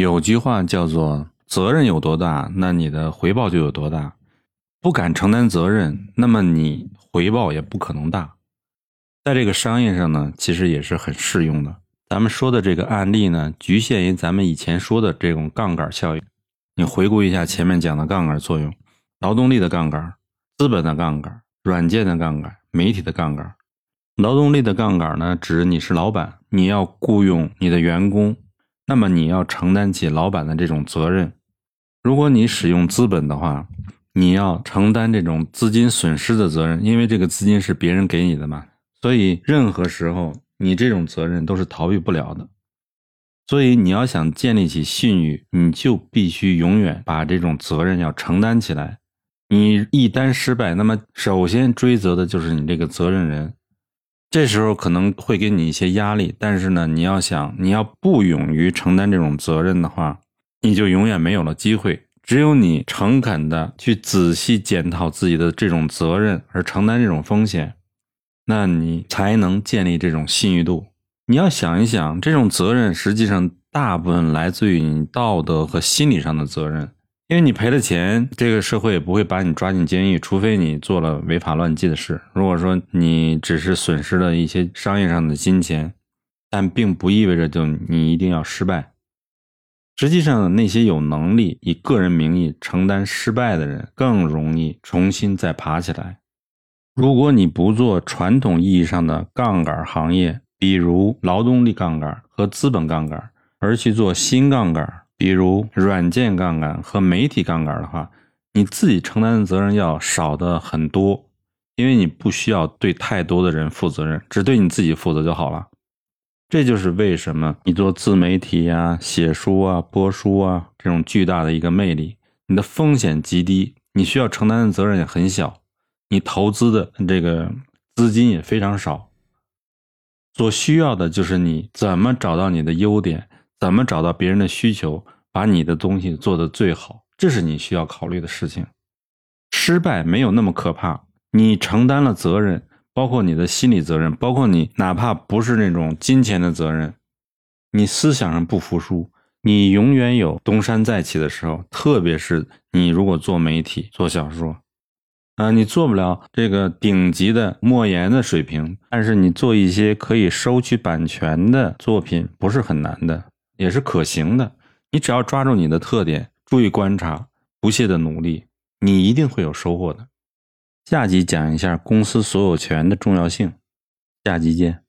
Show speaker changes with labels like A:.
A: 有句话叫做“责任有多大，那你的回报就有多大”。不敢承担责任，那么你回报也不可能大。在这个商业上呢，其实也是很适用的。咱们说的这个案例呢，局限于咱们以前说的这种杠杆效应。你回顾一下前面讲的杠杆作用：劳动力的杠杆、资本的杠杆、软件的杠杆、媒体的杠杆。劳动力的杠杆呢，指你是老板，你要雇佣你的员工。那么你要承担起老板的这种责任。如果你使用资本的话，你要承担这种资金损失的责任，因为这个资金是别人给你的嘛。所以任何时候你这种责任都是逃避不了的。所以你要想建立起信誉，你就必须永远把这种责任要承担起来。你一旦失败，那么首先追责的就是你这个责任人。这时候可能会给你一些压力，但是呢，你要想你要不勇于承担这种责任的话，你就永远没有了机会。只有你诚恳的去仔细检讨自己的这种责任，而承担这种风险，那你才能建立这种信誉度。你要想一想，这种责任实际上大部分来自于你道德和心理上的责任。因为你赔了钱，这个社会也不会把你抓进监狱，除非你做了违法乱纪的事。如果说你只是损失了一些商业上的金钱，但并不意味着就你一定要失败。实际上，那些有能力以个人名义承担失败的人，更容易重新再爬起来。如果你不做传统意义上的杠杆行业，比如劳动力杠杆和资本杠杆，而去做新杠杆。比如软件杠杆和媒体杠杆的话，你自己承担的责任要少的很多，因为你不需要对太多的人负责任，只对你自己负责就好了。这就是为什么你做自媒体呀、写书啊、播书啊这种巨大的一个魅力。你的风险极低，你需要承担的责任也很小，你投资的这个资金也非常少，所需要的就是你怎么找到你的优点。怎么找到别人的需求，把你的东西做得最好，这是你需要考虑的事情。失败没有那么可怕，你承担了责任，包括你的心理责任，包括你哪怕不是那种金钱的责任，你思想上不服输，你永远有东山再起的时候。特别是你如果做媒体、做小说，啊，你做不了这个顶级的莫言的水平，但是你做一些可以收取版权的作品，不是很难的。也是可行的，你只要抓住你的特点，注意观察，不懈的努力，你一定会有收获的。下集讲一下公司所有权的重要性，下集见。